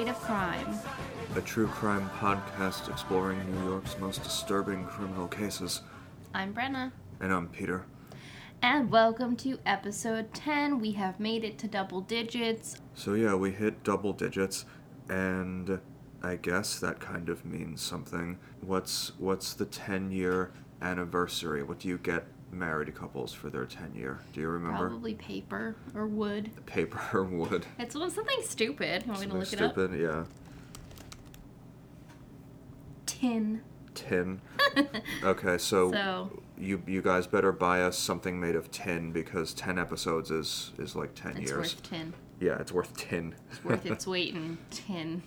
State of Crime. A true crime podcast exploring New York's most disturbing criminal cases. I'm Brenna. And I'm Peter. And welcome to episode 10. We have made it to double digits. So, yeah, we hit double digits, and I guess that kind of means something. What's what's the 10 year anniversary? What do you get married couples for their 10 year? Do you remember? Probably paper or wood. Paper or wood. It's something stupid. Me to look stupid, yeah. it up? Tin. Tin. Okay, so, So- you you guys better buy us something made of tin because 10 episodes is is like 10 It's years. It's worth tin. Yeah, it's worth tin. It's worth its weight in tin.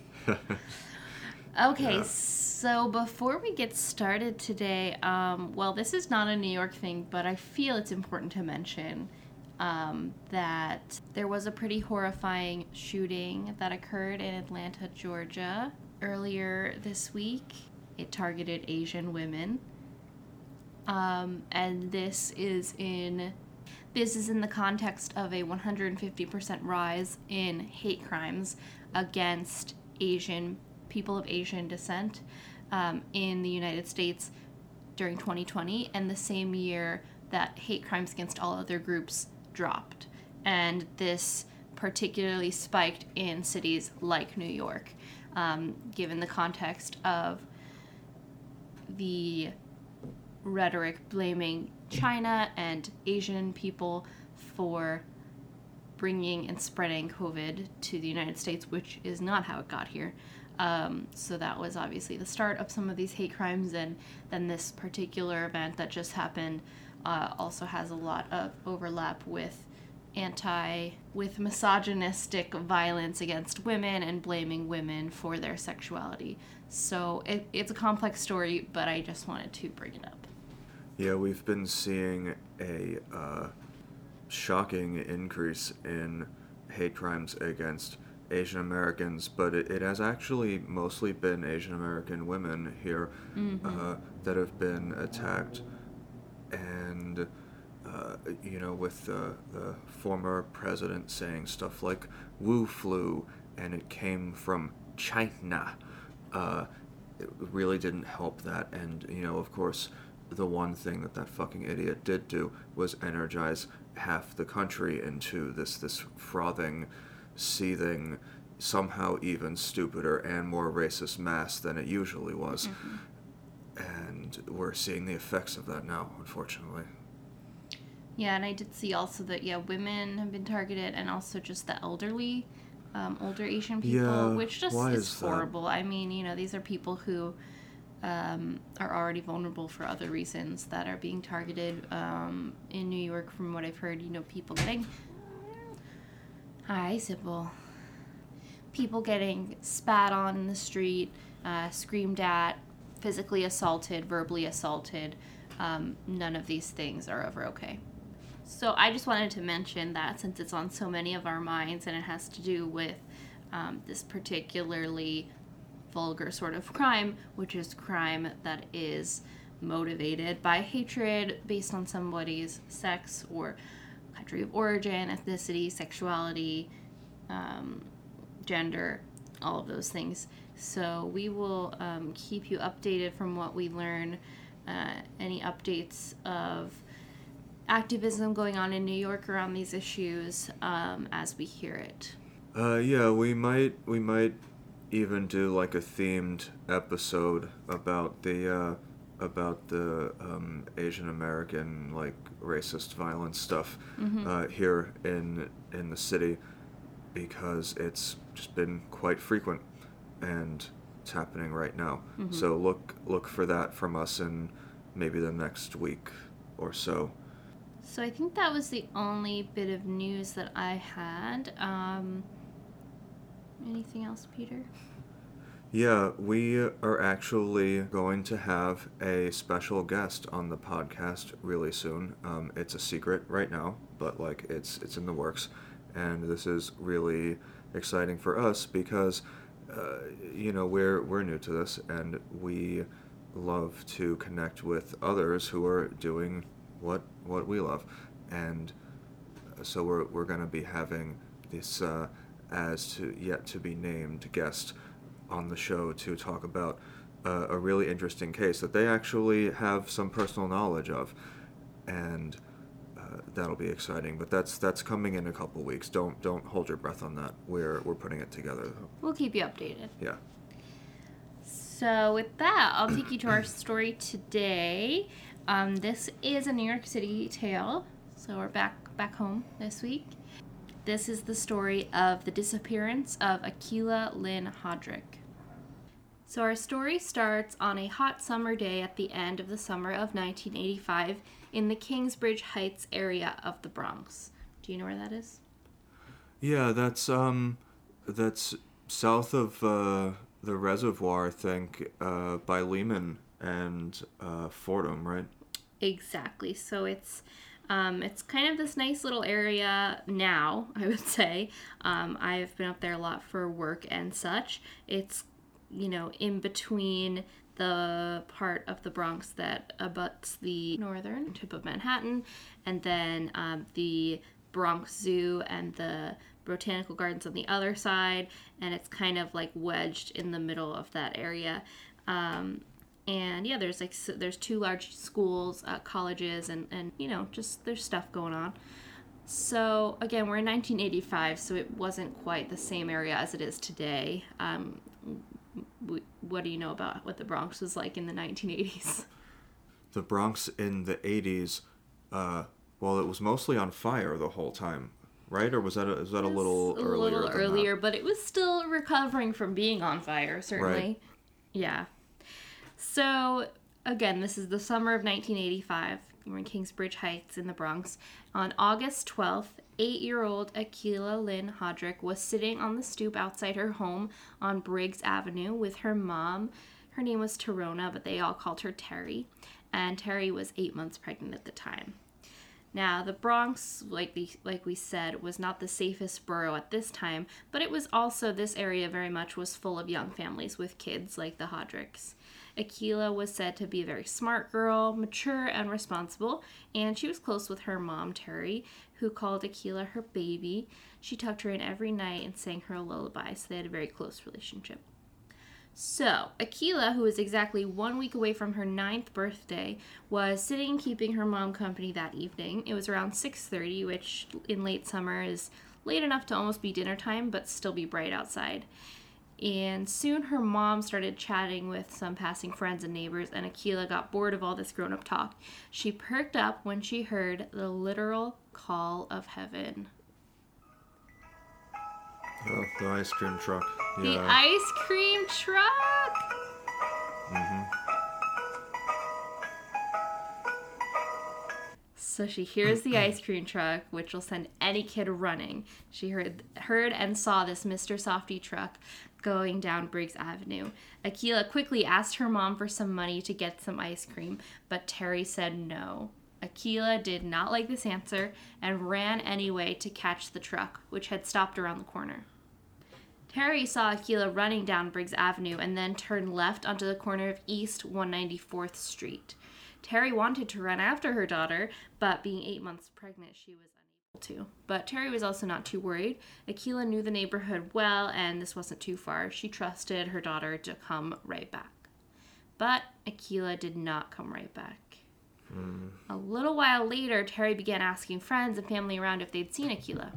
Okay, Yeah. so before we get started today, um, well, this is not a New York thing, but I feel it's important to mention um, that there was a pretty horrifying shooting that occurred in Atlanta, Georgia, earlier this week. It targeted Asian women. Um, and this is in this is in the context of a 150% rise in hate crimes against Asian people of Asian descent um, in the United States during 2020, and the same year that hate crimes against all other groups dropped. And this particularly spiked in cities like New York, um, given the context of the rhetoric blaming China and Asian people for bringing and spreading COVID to the United States, which is not how it got here. Um, so that was obviously the start of some of these hate crimes, and then this particular event that just happened uh, also has a lot of overlap with anti with misogynistic violence against women and blaming women for their sexuality. So it, it's a complex story, but I just wanted to bring it up. Yeah, we've been seeing a uh, shocking increase in hate crimes against Asian Americans, but it, it has actually mostly been Asian American women here uh, that have been attacked. And, uh, you know, with the, the former president saying stuff like Wu flu and it came from China, uh, it really didn't help that. And, you know, of course, the one thing that that fucking idiot did do was energize half the country into this this frothing, seething, somehow even stupider and more racist mass than it usually was. And we're seeing the effects of that now, unfortunately. Yeah, and I did see also that yeah, women have been targeted, and also just the elderly, um, older Asian people, Yeah, which just is is horrible. I mean, you know, these are people who um, are already vulnerable for other reasons that are being targeted um, in New York. From what I've heard, you know, people getting hi, Sybil. People getting spat on in the street, uh, screamed at, physically assaulted, verbally assaulted. Um, none of these things are ever okay. So I just wanted to mention that since it's on so many of our minds and it has to do with um, this particularly vulgar sort of crime, which is crime that is motivated by hatred based on somebody's sex or country of origin, ethnicity, sexuality, um, gender, all of those things. So we will um, keep you updated from what we learn, uh, any updates of activism going on in New York around these issues um, as we hear it. Uh, yeah, we might we might even do like a themed episode about the uh, about the um, Asian American like racist violence stuff uh, here in in the city because it's just been quite frequent and it's happening right now. So look look for that from us in maybe the next week or so. So I think that was the only bit of news that I had. Um, anything else, Peter? Yeah, we are actually going to have a special guest on the podcast really soon. Um, it's a secret right now, but like it's it's in the works, and this is really exciting for us because uh, you know we're we're new to this and we love to connect with others who are doing what what we love, and so we're we're going to be having this uh, as to yet to be named guest on the show to talk about uh, a really interesting case that they actually have some personal knowledge of, and uh, that'll be exciting. But that's that's coming in a couple weeks. Don't don't hold your breath on that. We're we're putting it together though. We'll keep you updated. Yeah. So with that, I'll take you to our story today. Um, this is a New York City tale, so we're back back home this week. This is the story of the disappearance of Akila Lynn Hodrick. So our story starts on a hot summer day at the end of the summer of 1985 in the Kingsbridge Heights area of the Bronx. Do you know where that is? Yeah, that's um, that's south of uh, the reservoir, I think, uh, by Lehman and uh, Fordham, right? Exactly. So it's um, it's kind of this nice little area now, I would say. Um, I've been up there a lot for work and such. It's, you know, in between the part of the Bronx that abuts the northern tip of Manhattan, and then um, the Bronx Zoo and the botanical gardens on the other side, and it's kind of like wedged in the middle of that area. Um, and yeah, there's like so there's two large schools, uh, colleges, and and you know just there's stuff going on. So again, we're in 1985, so it wasn't quite the same area as it is today. Um, what do you know about what the Bronx was like in the 1980s? The Bronx in the 80s, uh, well, it was mostly on fire the whole time, right? Or was that a, is that a little a earlier? little than earlier, but it was still recovering from being on fire, certainly. Right. Yeah. So again, this is the summer of 1985. We're in Kingsbridge Heights in the Bronx. On August 12th, eight-year-old Akila Lynn Hodrick was sitting on the stoop outside her home on Briggs Avenue with her mom. Her name was Tarona, but they all called her Terry, and Terry was eight months pregnant at the time. Now, the Bronx, like the, like we said, was not the safest borough at this time, but it was also this area very much was full of young families with kids like the Hodricks. Akila was said to be a very smart girl, mature and responsible, and she was close with her mom, Terry, who called Akila her baby. She tucked her in every night and sang her a lullaby, so they had a very close relationship. So, Akila, who was exactly one week away from her ninth birthday, was sitting keeping her mom company that evening. It was around 6.30, which in late summer is late enough to almost be dinner time, but still be bright outside. And soon her mom started chatting with some passing friends and neighbors, and Akila got bored of all this grown up talk. She perked up when she heard the literal call of heaven. Oh, the ice cream truck. The ice cream truck! Mhm. So she hears the ice cream truck, which will send any kid running. She heard heard and saw this Mr. Softee truck going down Briggs Avenue. Akila quickly asked her mom for some money to get some ice cream, but Terry said no. Akila did not like this answer and ran anyway to catch the truck, which had stopped around the corner. Terry saw Akila running down Briggs Avenue and then turned left onto the corner of East 194th Street. Terry wanted to run after her daughter, but being eight months pregnant, she was to. But Terry was also not too worried. Akila knew the neighborhood well, and this wasn't too far. She trusted her daughter to come right back. But Akila did not come right back. Hmm. A little while later, Terry began asking friends and family around if they'd seen Akila.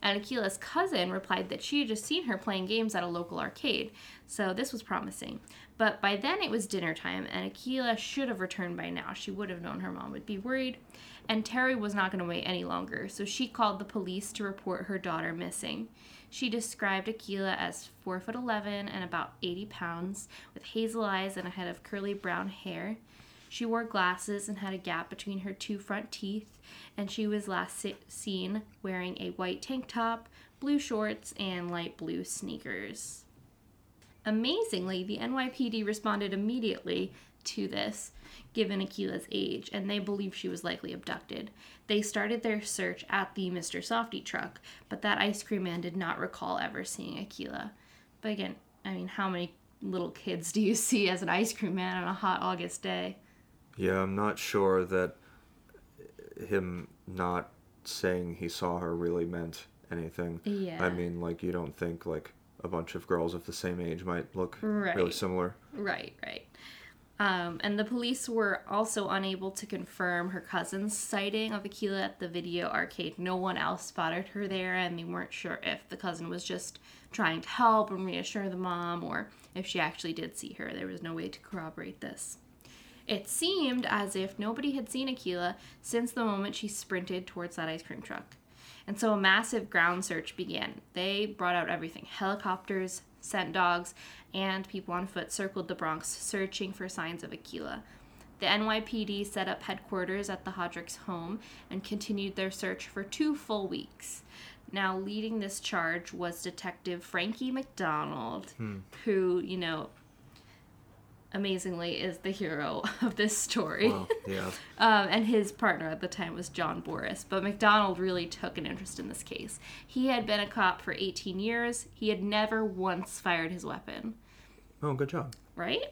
And Akila's cousin replied that she had just seen her playing games at a local arcade, so this was promising. But by then it was dinner time, and Akila should have returned by now. She would have known her mom would be worried, and Terry was not going to wait any longer, so she called the police to report her daughter missing. She described Akila as 4 foot 11 and about 80 pounds, with hazel eyes and a head of curly brown hair. She wore glasses and had a gap between her two front teeth, and she was last seen wearing a white tank top, blue shorts, and light blue sneakers. Amazingly, the NYPD responded immediately to this, given Akila's age, and they believed she was likely abducted. They started their search at the Mr. Softee truck, but that ice cream man did not recall ever seeing Akila. But again, I mean, how many little kids do you see as an ice cream man on a hot August day? Yeah, I'm not sure that him not saying he saw her really meant anything. Yeah. I mean, like you don't think like a bunch of girls of the same age might look really similar. Right, right. Um, and the police were also unable to confirm her cousin's sighting of Akila at the video arcade. No one else spotted her there, and they weren't sure if the cousin was just trying to help and reassure the mom or if she actually did see her. There was no way to corroborate this. It seemed as if nobody had seen Akila since the moment she sprinted towards that ice cream truck. And so a massive ground search began. They brought out everything helicopters, scent dogs, and people on foot circled the Bronx searching for signs of Akila. The NYPD set up headquarters at the Hodricks home and continued their search for two full weeks. Now, leading this charge was Detective Frankie McDonald, hmm. who, you know, amazingly is the hero of this story. Wow. Yeah. Um, and his partner at the time was John Boris. But McDonald really took an interest in this case. He had been a cop for 18 years. He had never once fired his weapon, Oh, good job. right?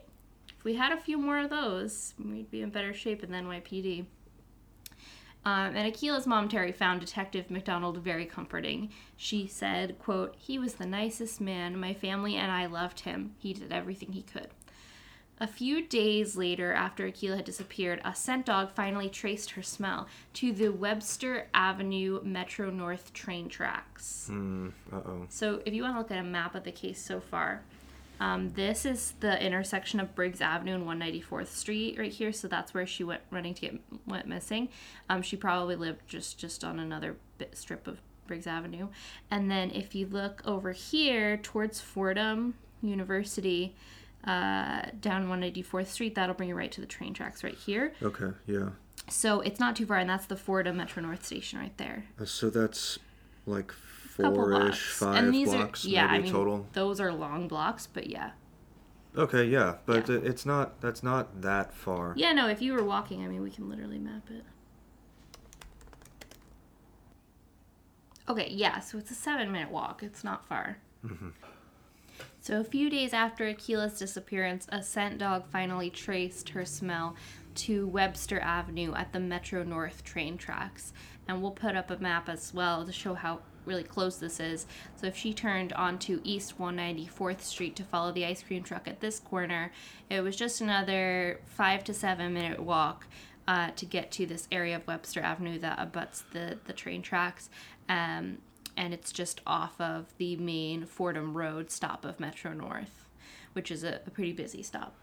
If we had a few more of those, we'd be in better shape in the NYPD. Um, and Akila's mom, Terry, found Detective McDonald very comforting. She said, quote, He was the nicest man. My family and I loved him. He did everything he could. A few days later, after Akila had disappeared, a scent dog finally traced her smell to the Webster Avenue Metro North train tracks. Hmm. Uh oh. So, if you want to look at a map of the case so far, um, this is the intersection of Briggs Avenue and 194th Street right here. So that's where she went running to get went missing. Um, she probably lived just just on another bit strip of Briggs Avenue. And then if you look over here towards Fordham University, uh, down 184th Street, that'll bring you right to the train tracks right here. Okay. Yeah. So it's not too far, and that's the Fordham Metro North station right there. Uh, So that's like four-ish, five and these blocks are yeah, maybe I mean, total. those are long blocks, but yeah. Okay. Yeah, but Yeah. it's not. That's not that far. Yeah, no, if you were walking, I mean, we can literally map it. Okay, yeah, so it's a seven minute walk. It's not far. So, a few days after Akila's disappearance, a scent dog finally traced her smell to Webster Avenue at the Metro North train tracks. And we'll put up a map as well to show how really close this is. So, if she turned onto East 194th Street to follow the ice cream truck at this corner, it was just another five to seven minute walk uh, to get to this area of Webster Avenue that abuts the, the train tracks. Um, and it's just off of the main Fordham Road stop of Metro North, which is a, a pretty busy stop.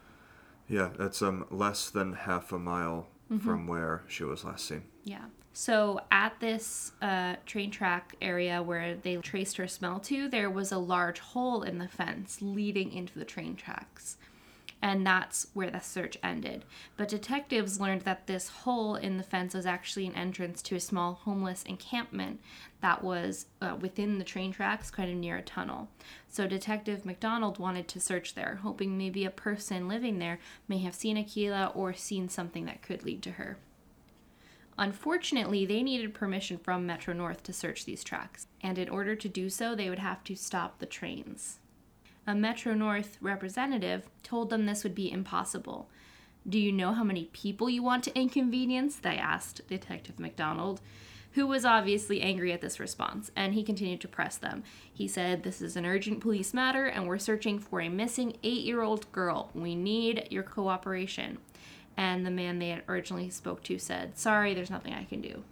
Yeah, that's um less than half a mile Mm-hmm. from where she was last seen. Yeah. So at this uh, train track area where they traced her smell to, there was a large hole in the fence leading into the train tracks. And that's where the search ended. But detectives learned that this hole in the fence was actually an entrance to a small homeless encampment that was uh, within the train tracks, kind of near a tunnel. So Detective McDonald wanted to search there, hoping maybe a person living there may have seen Akila or seen something that could lead to her. Unfortunately, they needed permission from Metro North to search these tracks, and in order to do so, they would have to stop the trains. A Metro North representative told them this would be impossible. Do you know how many people you want to inconvenience? They asked Detective McDonald, who was obviously angry at this response, and he continued to press them. He said, This is an urgent police matter, and we're searching for a missing eight year old girl. We need your cooperation. And the man they had originally spoke to said, Sorry, there's nothing I can do.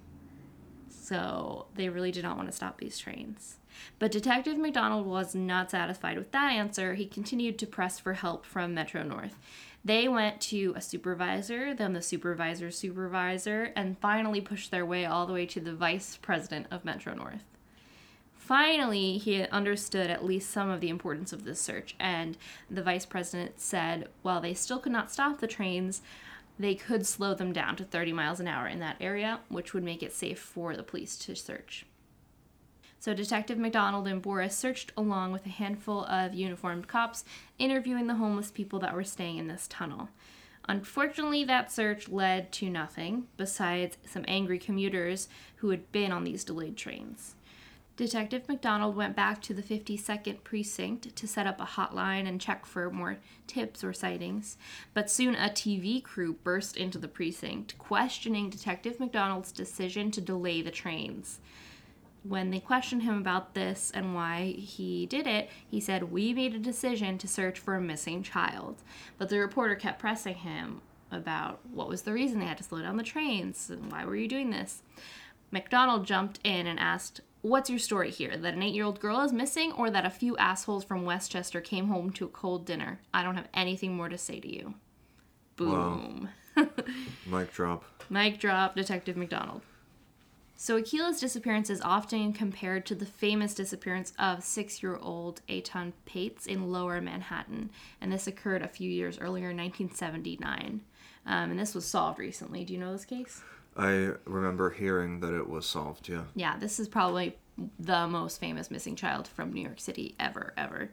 So they really did not want to stop these trains. But Detective McDonald was not satisfied with that answer. He continued to press for help from Metro North. They went to a supervisor, then the supervisor's supervisor, and finally pushed their way all the way to the vice president of Metro North. Finally, he understood at least some of the importance of this search, and the vice president said while they still could not stop the trains, they could slow them down to 30 miles an hour in that area, which would make it safe for the police to search. So, Detective McDonald and Boris searched along with a handful of uniformed cops, interviewing the homeless people that were staying in this tunnel. Unfortunately, that search led to nothing besides some angry commuters who had been on these delayed trains. Detective McDonald went back to the 52nd precinct to set up a hotline and check for more tips or sightings, but soon a TV crew burst into the precinct, questioning Detective McDonald's decision to delay the trains. When they questioned him about this and why he did it, he said, We made a decision to search for a missing child. But the reporter kept pressing him about what was the reason they had to slow down the trains and why were you doing this. McDonald jumped in and asked, What's your story here? That an eight year old girl is missing, or that a few assholes from Westchester came home to a cold dinner? I don't have anything more to say to you. Boom. Mic drop. Mic drop, Detective McDonald. So Aquila's disappearance is often compared to the famous disappearance of six-year-old Etan Patz in Lower Manhattan, and this occurred a few years earlier in 1979. Um, and this was solved recently. Do you know this case? I remember hearing that it was solved, yeah. Yeah, this is probably the most famous missing child from New York City ever, ever.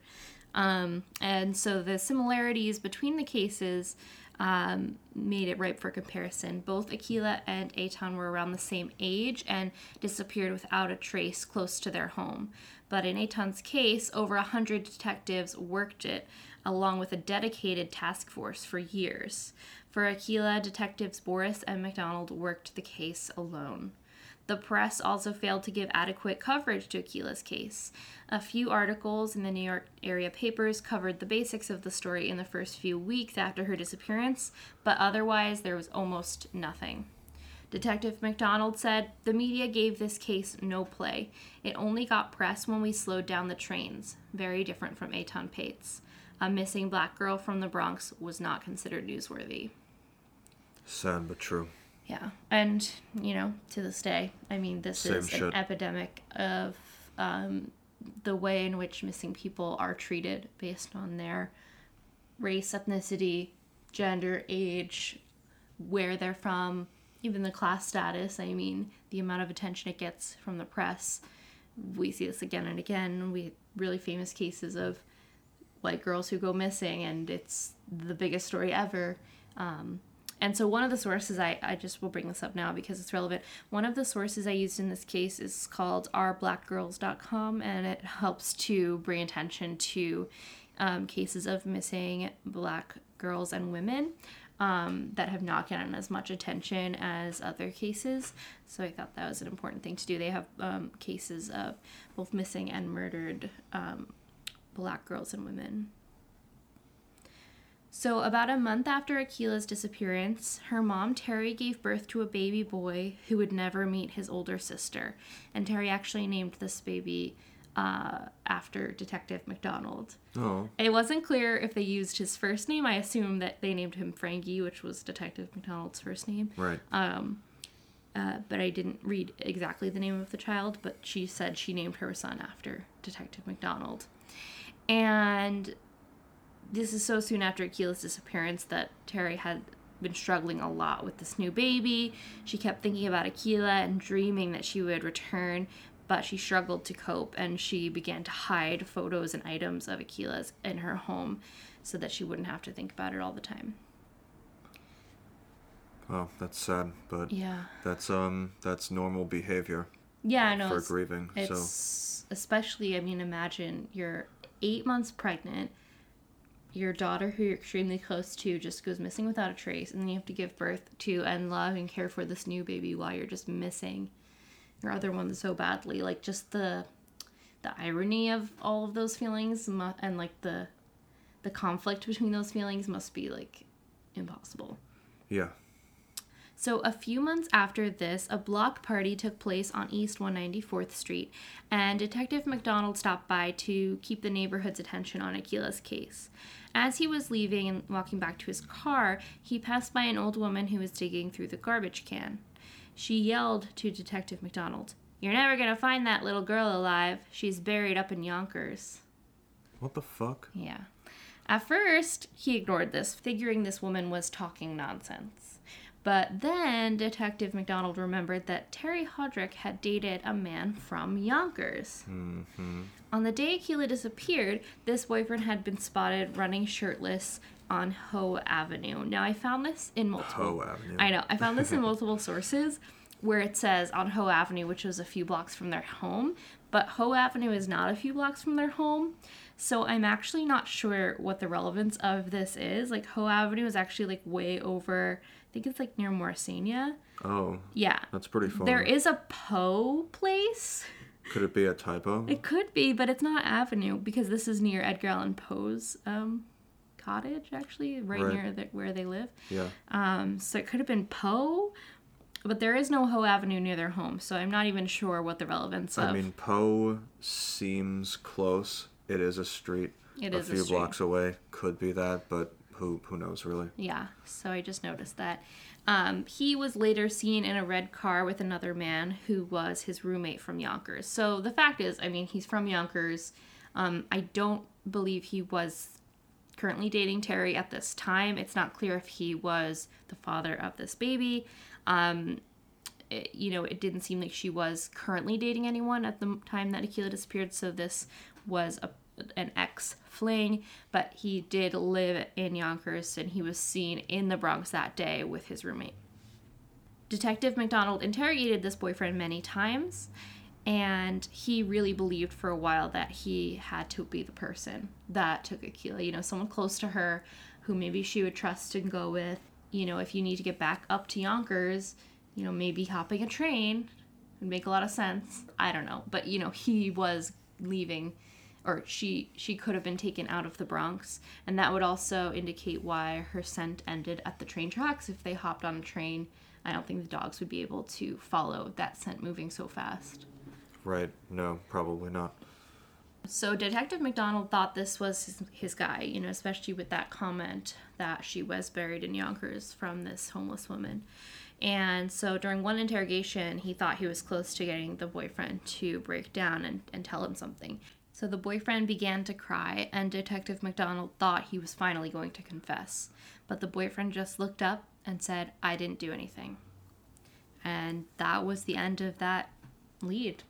Um, and so the similarities between the cases um, made it ripe for comparison. Both Akila and Etan were around the same age and disappeared without a trace close to their home. But in Etan's case, over a hundred detectives worked it, along with a dedicated task force for years. For Akila, detectives Boris and McDonald worked the case alone. The press also failed to give adequate coverage to Aquila's case. A few articles in the New York area papers covered the basics of the story in the first few weeks after her disappearance, but otherwise there was almost nothing. Detective McDonald said, The media gave this case no play. It only got press when we slowed down the trains. Very different from Etan Patz. A missing black girl from the Bronx was not considered newsworthy. Sad but true. Yeah, and you know, to this day, I mean, this Same is an epidemic of um, the way in which missing people are treated based on their race, ethnicity, gender, age, where they're from, even the class status. I mean, the amount of attention it gets from the press. We see this again and again. We really famous cases of white girls who go missing, and it's the biggest story ever. Um, and so one of the sources I, I just will bring this up now because it's relevant. One of the sources I used in this case is called ourblackgirls.com and it helps to bring attention to um, cases of missing black girls and women um, that have not gotten as much attention as other cases. So I thought that was an important thing to do. They have um, cases of both missing and murdered um, black girls and women. So, about a month after Akila's disappearance, her mom, Terry, gave birth to a baby boy who would never meet his older sister. And Terry actually named this baby uh, after Detective McDonald. Oh, It wasn't clear if they used his first name. I assume that they named him Frankie, which was Detective McDonald's first name. right. Um, uh, but I didn't read exactly the name of the child, but she said she named her son after Detective McDonald. And this is so soon after Akila's disappearance that Terry had been struggling a lot with this new baby. She kept thinking about Akila and dreaming that she would return, but she struggled to cope and she began to hide photos and items of Akila's in her home so that she wouldn't have to think about it all the time. Oh, that's sad, but Yeah. that's um that's normal behavior Yeah, I know. for it's- grieving. so especially, I mean, imagine you're eight months pregnant, your daughter, who you're extremely close to, just goes missing without a trace, and then you have to give birth to and love and care for this new baby while you're just missing your other one so badly. Like, just the the irony of all of those feelings and like the the conflict between those feelings must be like impossible. yeah. So, a few months after this, a block party took place on East 194th Street, and Detective McDonald stopped by to keep the neighborhood's attention on Akila's case. As he was leaving and walking back to his car, he passed by an old woman who was digging through the garbage can. She yelled to Detective McDonald, You're never gonna find that little girl alive. She's buried up in Yonkers. What the fuck? Yeah. At first, he ignored this, figuring this woman was talking nonsense. But then Detective McDonald remembered that Terry Hodrick had dated a man from Yonkers. Mm-hmm. On the day Akila disappeared, this boyfriend had been spotted running shirtless on Hoe Avenue. Now, I found this in multiple. Hoe Avenue. I know. I found this in multiple sources where it says on Hoe Avenue, which was a few blocks from their home, but Hoe Avenue is not a few blocks from their home. So I'm actually not sure what the relevance of this is. Like Hoe Avenue is actually like way over. I think it's like near Morrisania. Oh, Yeah. that's pretty fun. There is a Poe place, Could it be a typo? It could be, but it's not Avenue because this is near Edgar Allan Poe's um, cottage, actually, right, Right. near the, where they live. Yeah. Um, so it could have been Poe, but there is no Hoe Avenue near their home, so I'm not even sure what the relevance of. I mean, Poe seems close. It is a street It a is a few blocks away. Could be that, but who who knows really? Yeah, so I just noticed that. Um, he was later seen in a red car with another man who was his roommate from Yonkers. So the fact is, I mean, he's from Yonkers. Um, I don't believe he was currently dating Terry at this time. It's not clear if he was the father of this baby. Um, it- you know, it didn't seem like she was currently dating anyone at the time that Akila disappeared. So this was a, an ex fling, but he did live in Yonkers and he was seen in the Bronx that day with his roommate. Detective McDonald interrogated this boyfriend many times, and he really believed for a while that he had to be the person that took Akila. You know, someone close to her who maybe she would trust and go with. You know, if you need to get back up to Yonkers, you know, maybe hopping a train would make a lot of sense. I don't know, but you know, he was leaving or she she could have been taken out of the Bronx and that would also indicate why her scent ended at the train tracks if they hopped on a train I don't think the dogs would be able to follow that scent moving so fast. Right? No, probably not. So Detective McDonald thought this was his, his guy, you know, especially with that comment that she was buried in Yonkers from this homeless woman. And so during one interrogation, he thought he was close to getting the boyfriend to break down and, and tell him something. So the boyfriend began to cry, and Detective McDonald thought he was finally going to confess. But the boyfriend just looked up and said, I didn't do anything. And that was the end of that lead.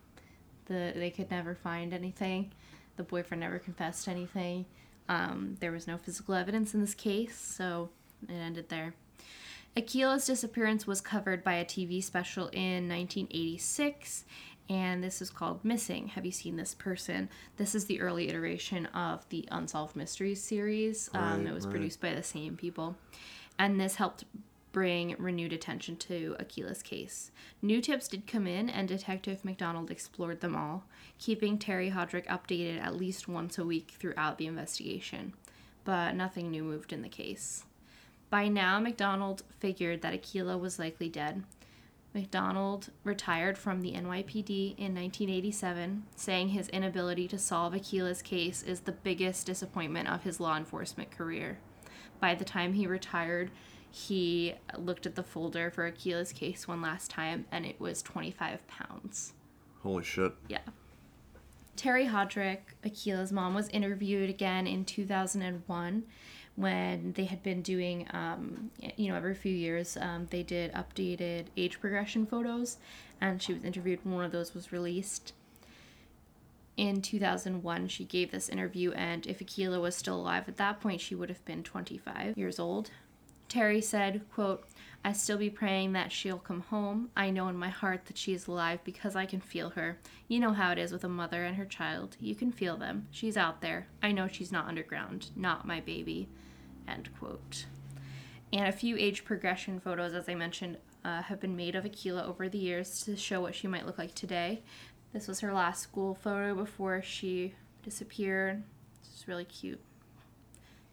The, they could never find anything. The boyfriend never confessed anything. Um, there was no physical evidence in this case, so it ended there. Akila's disappearance was covered by a TV special in 1986, and this is called Missing. Have you seen this person? This is the early iteration of the Unsolved Mysteries series. Um, it was right. produced by the same people, and this helped bring renewed attention to Akila's case. New tips did come in, and Detective McDonald explored them all, keeping Terry Hodrick updated at least once a week throughout the investigation. But nothing new moved in the case. By now, McDonald figured that Aquila was likely dead. McDonald retired from the NYPD in 1987, saying his inability to solve Aquila's case is the biggest disappointment of his law enforcement career. By the time he retired, he looked at the folder for Aquila's case one last time, and it was 25 pounds. Holy shit. Yeah. Terry Hodrick, Akila's mom, was interviewed again in 2001 when they had been doing, um, you know, every few years um, they did updated age progression photos, and she was interviewed when one of those was released. In 2001, she gave this interview, and if Akila was still alive at that point, she would have been 25 years old. Terry said, quote, I still be praying that she'll come home. I know in my heart that she is alive because I can feel her. You know how it is with a mother and her child. You can feel them. She's out there. I know she's not underground. Not my baby. End quote. And a few age progression photos, as I mentioned, uh, have been made of Akila over the years to show what she might look like today. This was her last school photo before she disappeared. It's really cute.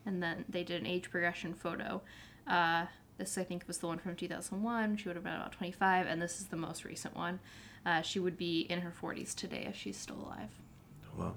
And then they did an age progression photo. Uh, this, I think, was the one from 2001. She would have been about 25, and this is the most recent one. Uh, she would be in her 40s today if she's still alive. Wow.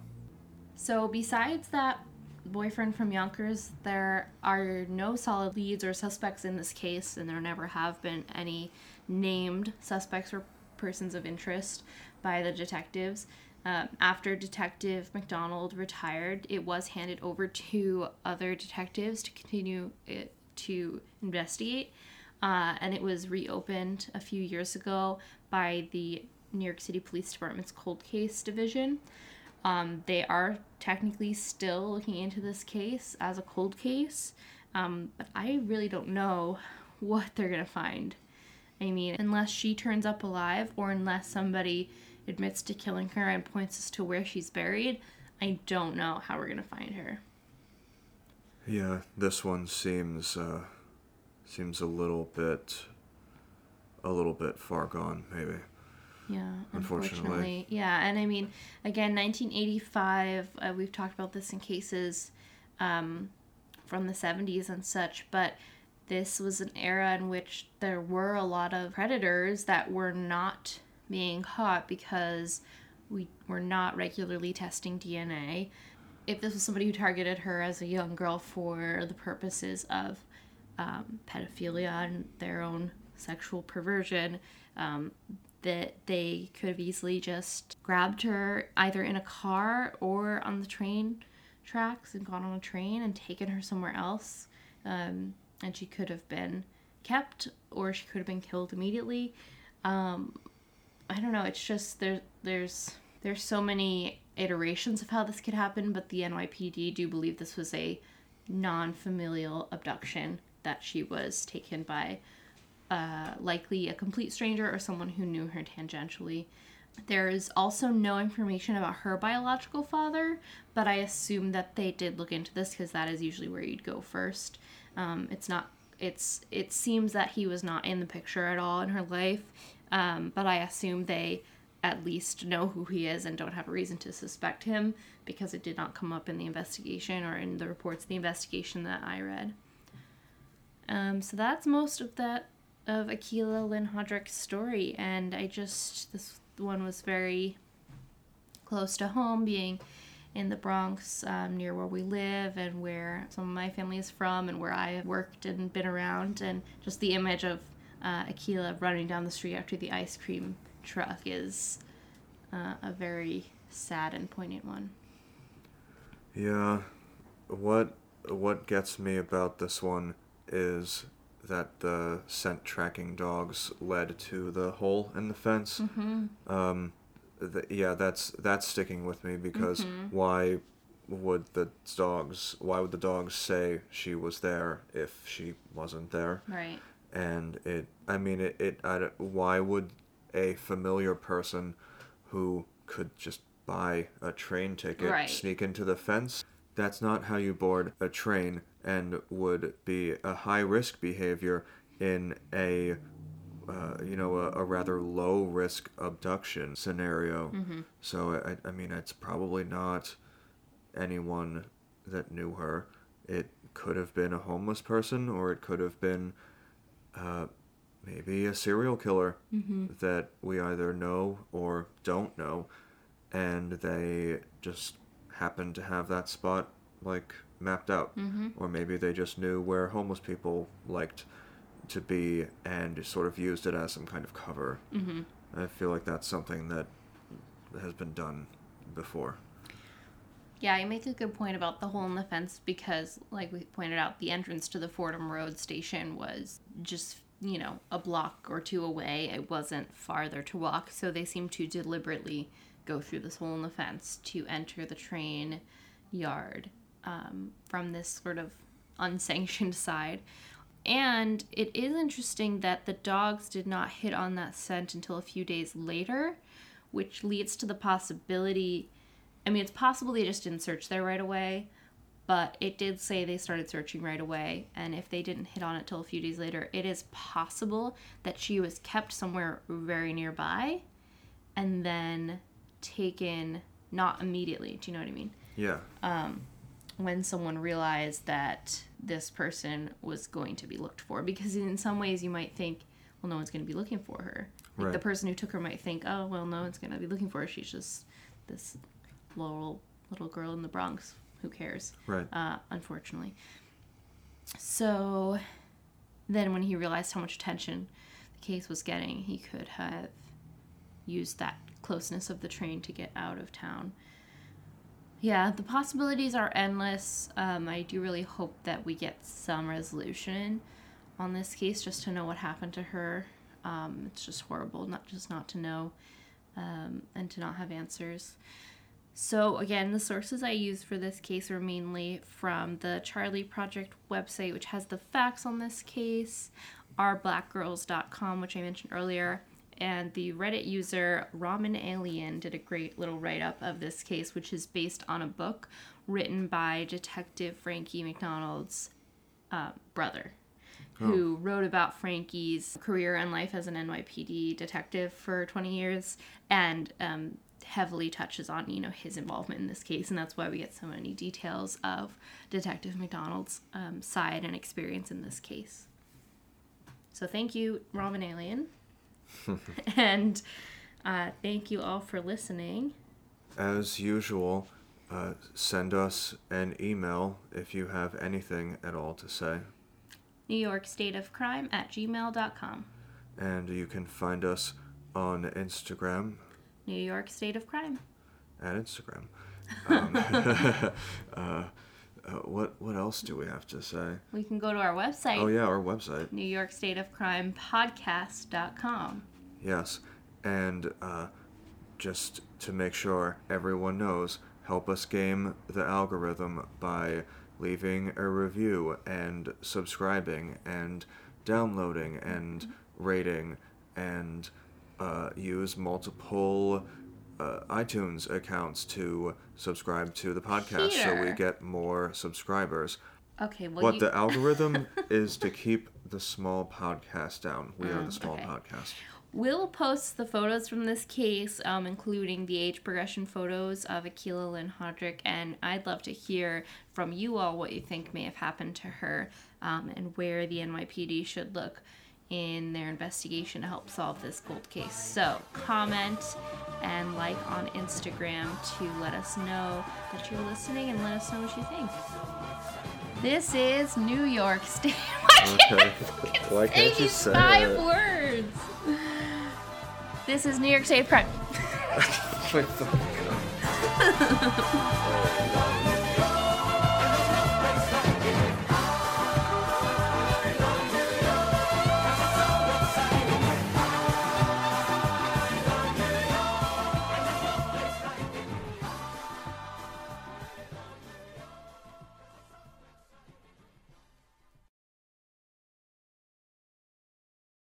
So, besides that boyfriend from Yonkers, there are no solid leads or suspects in this case, and there never have been any named suspects or persons of interest by the detectives. Um, after Detective McDonald retired, it was handed over to other detectives to continue it, to investigate, uh, and it was reopened a few years ago by the New York City Police Department's Cold Case Division. Um, they are technically still looking into this case as a cold case, um, but I really don't know what they're gonna find. I mean, unless she turns up alive or unless somebody admits to killing her and points us to where she's buried, I don't know how we're gonna find her. Yeah, this one seems uh seems a little bit a little bit far gone, maybe. Yeah, Unfortunately. unfortunately. Yeah, and I mean, again, 1985, uh, we've talked about this in cases um, from the 70s and such, but this was an era in which there were a lot of predators that were not being caught because we were not regularly testing DNA. If this was somebody who targeted her as a young girl for the purposes of um, pedophilia and their own sexual perversion, um, that they could have easily just grabbed her either in a car or on the train tracks and gone on a train and taken her somewhere else. Um, and she could have been kept or she could have been killed immediately. Um, I don't know. It's just there. There's there's so many iterations of how this could happen, but the NYPD do believe this was a non-familial abduction that she was taken by uh, likely a complete stranger or someone who knew her tangentially. There is also no information about her biological father, but I assume that they did look into this because that is usually where you'd go first. Um, it's not. It's. It seems that he was not in the picture at all in her life, um, but I assume they at least know who he is and don't have a reason to suspect him because it did not come up in the investigation or in the reports of the investigation that I read. Um, so that's most of that of Akilah Lynn Hodrick's story, and I just this one was very close to home, being in the Bronx, um, near where we live and where some of my family is from, and where I have worked and been around, and just the image of uh, Akilah running down the street after the ice cream truck is uh, a very sad and poignant one. Yeah, what what gets me about this one is that the scent tracking dogs led to the hole in the fence. Mm-hmm. Um, th- yeah, that's that's sticking with me because Mhm. why would the dogs why would the dogs say she was there if she wasn't there? Right. And it I mean it, it I, why would a familiar person who could just buy a train ticket Right. sneak into the fence? That's not how you board a train and would be a high risk behavior in a uh, you know a, a rather low risk abduction scenario. Mm-hmm. So I, I mean it's probably not anyone that knew her. It could have been a homeless person or it could have been uh, maybe a serial killer Mm-hmm. that we either know or don't know and they just happen to have that spot like mapped out Mm-hmm. or maybe they just knew where homeless people liked to be and sort of used it as some kind of cover. Mm-hmm. I feel like that's something that has been done before. Yeah, you make a good point about the hole in the fence because, like we pointed out, the entrance to the Fordham Road station was just, you know, a block or two away. It wasn't farther to walk, so they seemed to deliberately go through this hole in the fence to enter the train yard um, from this sort of unsanctioned side. And it is interesting that the dogs did not hit on that scent until a few days later, which leads to the possibility. I mean, it's possible they just didn't search there right away, but it did say they started searching right away. And if they didn't hit on it till a few days later, it is possible that she was kept somewhere very nearby and then taken not immediately. Do you know what I mean? Yeah. um, when someone realized that this person was going to be looked for. Because in some ways, you might think, well, no one's going to be looking for her. Like the person who took her might think, oh, well, no one's going to be looking for her. She's just this little little girl in the Bronx. Who cares? Right. uh, unfortunately. So then, when he realized how much attention the case was getting, he could have used that closeness of the train to get out of town. Yeah, the possibilities are endless. Um, I do really hope that we get some resolution on this case just to know what happened to her. Um, it's just horrible, not just not to know um, and to not have answers. So, again, the sources I used for this case were mainly from the Charley Project website, which has the facts on this case, ourblackgirls.com, which I mentioned earlier, and the Reddit user Ramen Alien did a great little write up of this case, which is based on a book written by Detective Frankie McDonald's uh, brother. who wrote about Frankie's career and life as an NYPD detective for 20 years and um, heavily touches on you know his involvement in this case, and that's why we get so many details of Detective McDonald's um, side and experience in this case. So thank you, Robin Alien, and uh, thank you all for listening. As usual, uh, send us an email if you have anything at all to say. New York State of Crime at gmail.com. And you can find us on Instagram New York State of Crime. at Instagram. Um, uh, uh, what what else do we have to say? We can go to our website, Oh yeah, our website. New York State of Crime podcast.com. Yes, and uh, just to make sure everyone knows, help us game the algorithm by leaving a review and subscribing and downloading and rating and uh, use multiple uh, iTunes accounts to subscribe to the podcast so we get more subscribers. Okay, well, what you, the algorithm is to keep the small podcast down. We are Mm, the small okay. podcast. we'll post the photos from this case, um, including the age progression photos of Akila Lynn Hodrick, and I'd love to hear from you all what you think may have happened to her um, and where the NYPD should look in their investigation to help solve this cold case. So, comment and like on Instagram to let us know that you're listening and let us know what you think. This is New York State. Okay. Why can't you say five it? words. This is New York State of Crime. Wait, fuck.